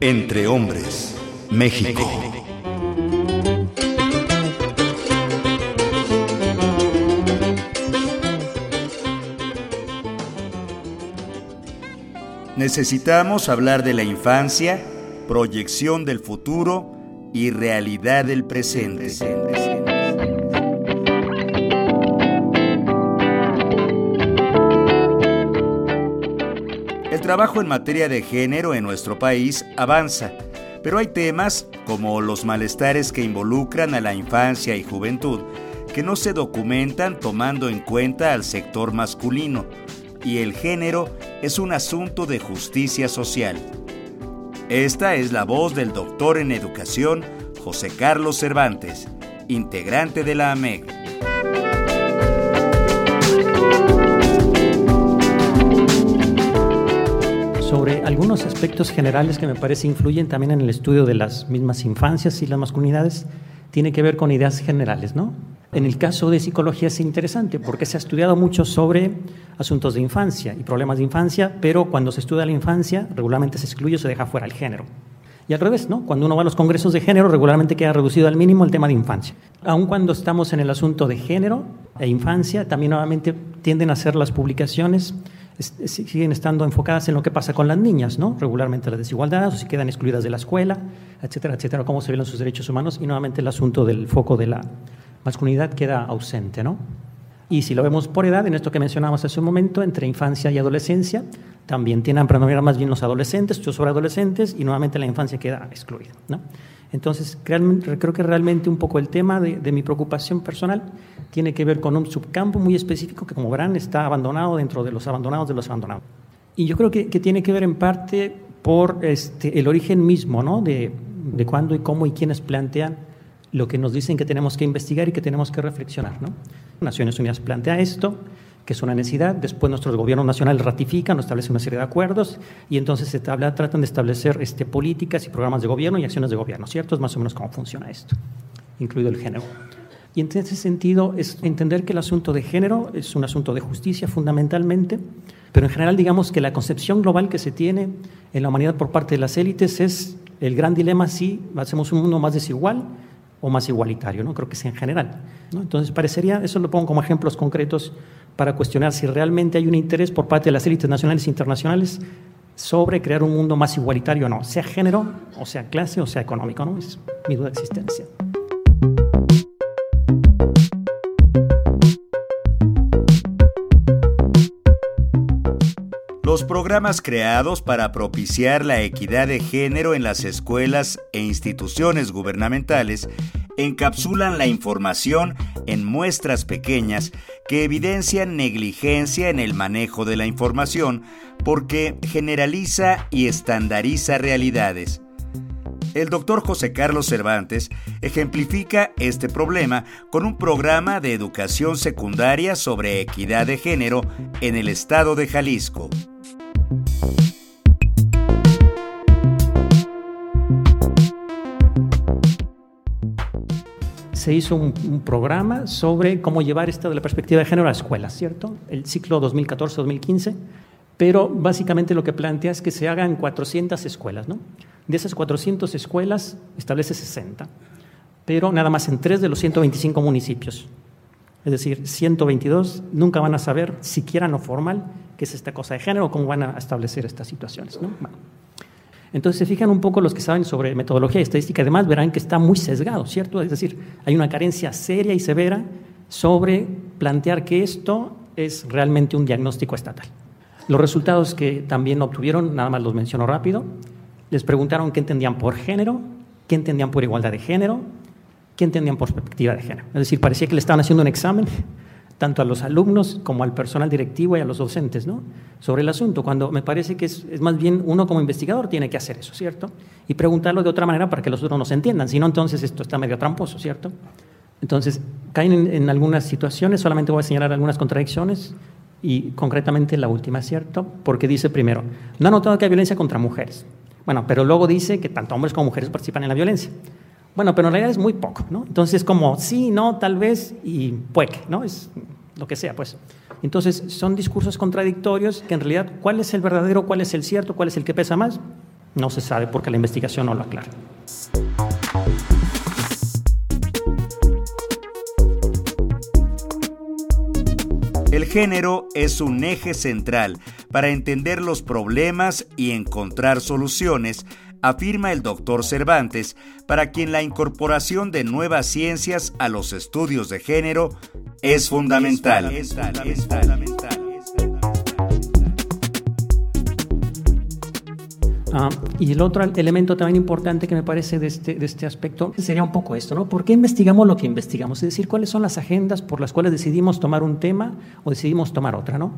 Entre hombres, México. Necesitamos hablar de la infancia, proyección del futuro y realidad del presente. Trabajo en materia de género en nuestro país avanza, pero hay temas como los malestares que involucran a la infancia y juventud que no se documentan tomando en cuenta al sector masculino, y el género es un asunto de justicia social. Esta es la voz del doctor en educación José Carlos Cervantes, integrante de la AMEG. Algunos aspectos generales que me parece influyen también en el estudio de las mismas infancias y las masculinidades, tiene que ver con ideas generales, ¿no? En el caso de psicología es interesante porque se ha estudiado mucho sobre asuntos de infancia y problemas de infancia, pero cuando se estudia la infancia regularmente se excluye o se deja fuera el género. Y al revés, ¿no? Cuando uno va a los congresos de género regularmente queda reducido al mínimo el tema de infancia. Aun cuando estamos en el asunto de género e infancia, también nuevamente tienden a ser las publicaciones siguen estando enfocadas en lo que pasa con las niñas, ¿no? Regularmente la desigualdad, o si quedan excluidas de la escuela, etcétera, etcétera, cómo se violan sus derechos humanos y nuevamente el asunto del foco de la masculinidad queda ausente, ¿no? Y si lo vemos por edad, en esto que mencionamos hace un momento, entre infancia y adolescencia, también tienen a predominar más bien los adolescentes, yo sobre adolescentes, y nuevamente la infancia queda excluida, ¿no? Entonces, creo que realmente un poco el tema de, mi preocupación personal tiene que ver con un subcampo muy específico que, como verán, está abandonado dentro de los abandonados de los abandonados. Y yo creo que, tiene que ver en parte por este, el origen mismo ¿no? de, de cuándo y cómo y quiénes plantean lo que nos dicen que tenemos que investigar y que tenemos que reflexionar. ¿no? Naciones Unidas plantea esto, que es una necesidad. Después nuestros gobiernos nacionales ratifican o establecen una serie de acuerdos y entonces se tratan de establecer este, políticas y programas de gobierno y acciones de gobierno, ¿cierto? Es más o menos cómo funciona esto, incluido el género. Y en ese sentido es entender que el asunto de género es un asunto de justicia fundamentalmente, pero en general digamos que la concepción global que se tiene en la humanidad por parte de las élites es el gran dilema si hacemos un mundo más desigual o más igualitario, ¿no? Creo que es en general. Entonces parecería, eso lo pongo como ejemplos concretos para cuestionar si realmente hay un interés por parte de las élites nacionales e internacionales sobre crear un mundo más igualitario o no, sea género, o sea clase, o sea económico, ¿no? Es mi duda de existencia. Programas creados para propiciar la equidad de género en las escuelas e instituciones gubernamentales encapsulan la información en muestras pequeñas que evidencian negligencia en el manejo de la información porque generaliza y estandariza realidades. El doctor José Carlos Cervantes ejemplifica este problema con un programa de educación secundaria sobre equidad de género en el estado de Jalisco. Se hizo un, programa sobre cómo llevar esto de la perspectiva de género a la escuela, ¿cierto? El ciclo 2014-2015, pero básicamente lo que plantea es que se hagan 400 escuelas, ¿no? De esas 400 escuelas establece 60, pero nada más en tres de los 125 municipios. Es decir, 122 nunca van a saber, siquiera no formal, qué es esta cosa de género, cómo van a establecer estas situaciones, ¿no? Entonces, se fijan un poco los que saben sobre metodología y estadística, además verán que está muy sesgado, ¿cierto? Es decir, hay una carencia seria y severa sobre plantear que esto es realmente un diagnóstico estatal. Los resultados que también obtuvieron, nada más los menciono rápido, les preguntaron qué entendían por género, qué entendían por igualdad de género, qué entendían por perspectiva de género. Es decir, parecía que le estaban haciendo un examen tanto a los alumnos como al personal directivo y a los docentes, ¿no? Sobre el asunto, cuando me parece que es, más bien uno como investigador tiene que hacer eso, ¿cierto? Y preguntarlo de otra manera para que los otros nos entiendan, si no, entonces esto está medio tramposo, ¿cierto? Entonces, caen en, en algunas situaciones, solamente voy a señalar algunas contradicciones y concretamente la última, ¿cierto? Porque dice primero, no ha notado que hay violencia contra mujeres. Bueno, pero luego dice que tanto hombres como mujeres participan en la violencia. Bueno, pero en realidad es muy poco, ¿no? Entonces, como sí, no, tal vez y puede, ¿no? Es lo que sea, pues. Entonces, son discursos contradictorios que en realidad, ¿cuál es el verdadero, cuál es el cierto, cuál es el que pesa más? No se sabe porque la investigación no lo aclara. El género es un eje central para entender los problemas y encontrar soluciones, afirma el doctor Cervantes, para quien la incorporación de nuevas ciencias a los estudios de género es fundamental. Es fundamental. Ah, y el otro elemento también importante que me parece de este, de este aspecto sería un poco esto, ¿no? ¿Por qué investigamos lo que investigamos? Es decir, cuáles son las agendas por las cuales decidimos tomar un tema o decidimos tomar otra, ¿no?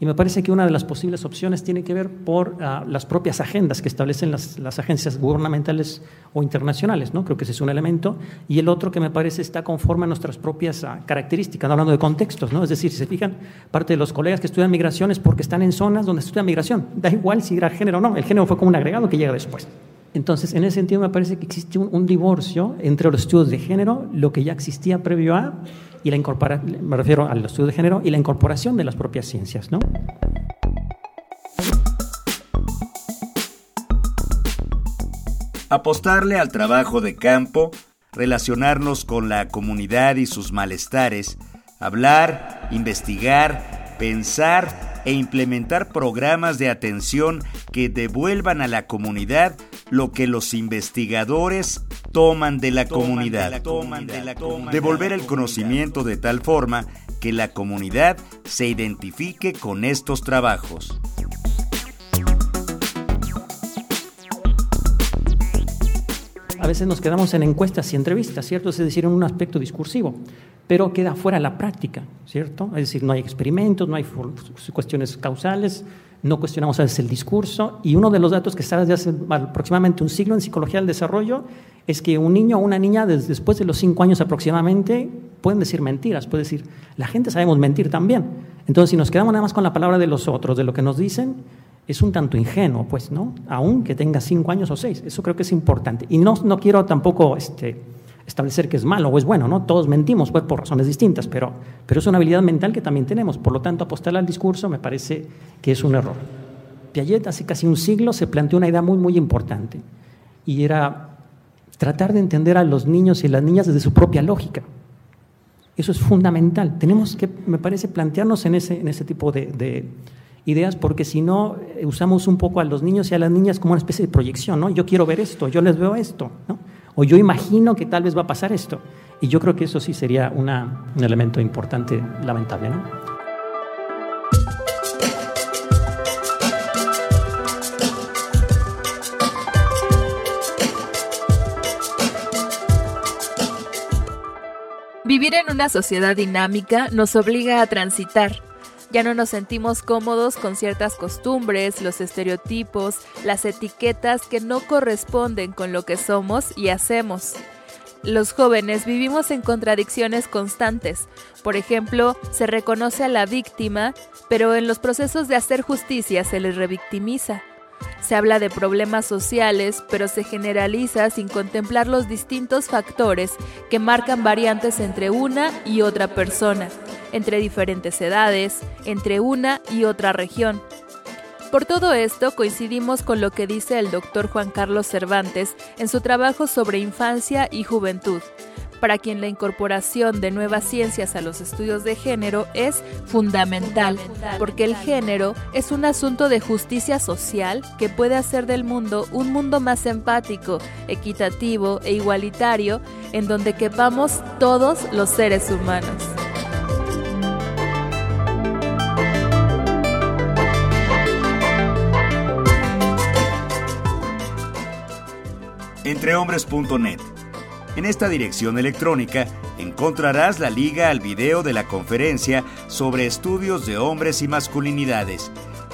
Y me parece que una de las posibles opciones tiene que ver por ah, las propias agendas que establecen las, agencias gubernamentales o internacionales, ¿no? Creo que ese es un elemento. Y el otro que me parece está conforme a nuestras propias ah, características, hablando de contextos, ¿no? Es decir, si se fijan, parte de los colegas que estudian migración es porque están en zonas donde se estudia migración. Da igual si era género o no, el género fue como un agregado que llega después. Entonces, en ese sentido me parece que existe un, divorcio entre los estudios de género, lo que ya existía previo a y la incorporación, me refiero de género y la incorporación de las propias ciencias, ¿no? Apostarle al trabajo de campo, relacionarnos con la comunidad y sus malestares, hablar, investigar, pensar e implementar programas de atención que devuelvan a la comunidad lo que los investigadores toman de la comunidad. Devolver el conocimiento de tal forma que la comunidad se identifique con estos trabajos. A veces nos quedamos en encuestas y entrevistas, ¿cierto? Es decir, en un aspecto discursivo, pero queda fuera la práctica, ¿cierto? Es decir, no hay experimentos, no hay cuestiones causales, no cuestionamos a veces el discurso y uno de los datos que está desde hace aproximadamente un siglo en psicología del desarrollo es que un niño o una niña después de los cinco años aproximadamente pueden decir mentiras, puede decir, la gente sabemos mentir también. Entonces, si nos quedamos nada más con la palabra de los otros, de lo que nos dicen, es un tanto ingenuo, pues, ¿no? Aún que tenga cinco años o seis, eso creo que es importante. Y no, no quiero tampoco este, establecer que es malo o es bueno, ¿no? Todos mentimos pues, por razones distintas, pero, pero es una habilidad mental que también tenemos. Por lo tanto, apostar al discurso me parece que es un error. Piaget hace casi un siglo se planteó una idea muy, muy importante y era tratar de entender a los niños y las niñas desde su propia lógica. Eso es fundamental. Tenemos que, me parece, plantearnos en ese, en ese tipo de, de ideas porque si no eh, usamos un poco a los niños y a las niñas como una especie de proyección, ¿no? Yo quiero ver esto, yo les veo esto, ¿no? O yo imagino que tal vez va a pasar esto. Y yo creo que eso sí sería un elemento importante, lamentable. ¿no? Vivir en una sociedad dinámica nos obliga a transitar ya no nos sentimos cómodos con ciertas costumbres, los estereotipos, las etiquetas que no corresponden con lo que somos y hacemos. Los jóvenes vivimos en contradicciones constantes. Por ejemplo, se reconoce a la víctima, pero en los procesos de hacer justicia se les revictimiza. Se habla de problemas sociales, pero se generaliza sin contemplar los distintos factores que marcan variantes entre una y otra persona entre diferentes edades, entre una y otra región. Por todo esto coincidimos con lo que dice el doctor Juan Carlos Cervantes en su trabajo sobre infancia y juventud, para quien la incorporación de nuevas ciencias a los estudios de género es fundamental, porque el género es un asunto de justicia social que puede hacer del mundo un mundo más empático, equitativo e igualitario, en donde quepamos todos los seres humanos. entrehombres.net. En esta dirección electrónica encontrarás la liga al video de la conferencia sobre estudios de hombres y masculinidades.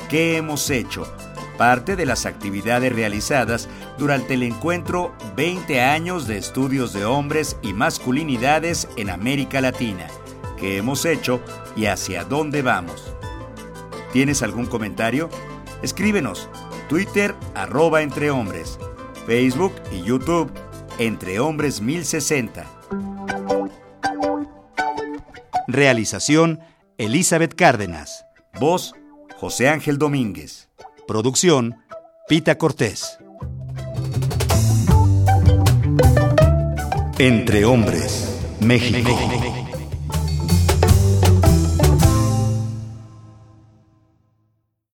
¿Qué hemos hecho? Parte de las actividades realizadas durante el encuentro 20 años de estudios de hombres y masculinidades en América Latina. ¿Qué hemos hecho y hacia dónde vamos? ¿Tienes algún comentario? Escríbenos. Twitter arroba entre hombres. Facebook y YouTube, Entre Hombres 1060. Realización, Elizabeth Cárdenas. Voz, José Ángel Domínguez. Producción, Pita Cortés. Entre hombres, México.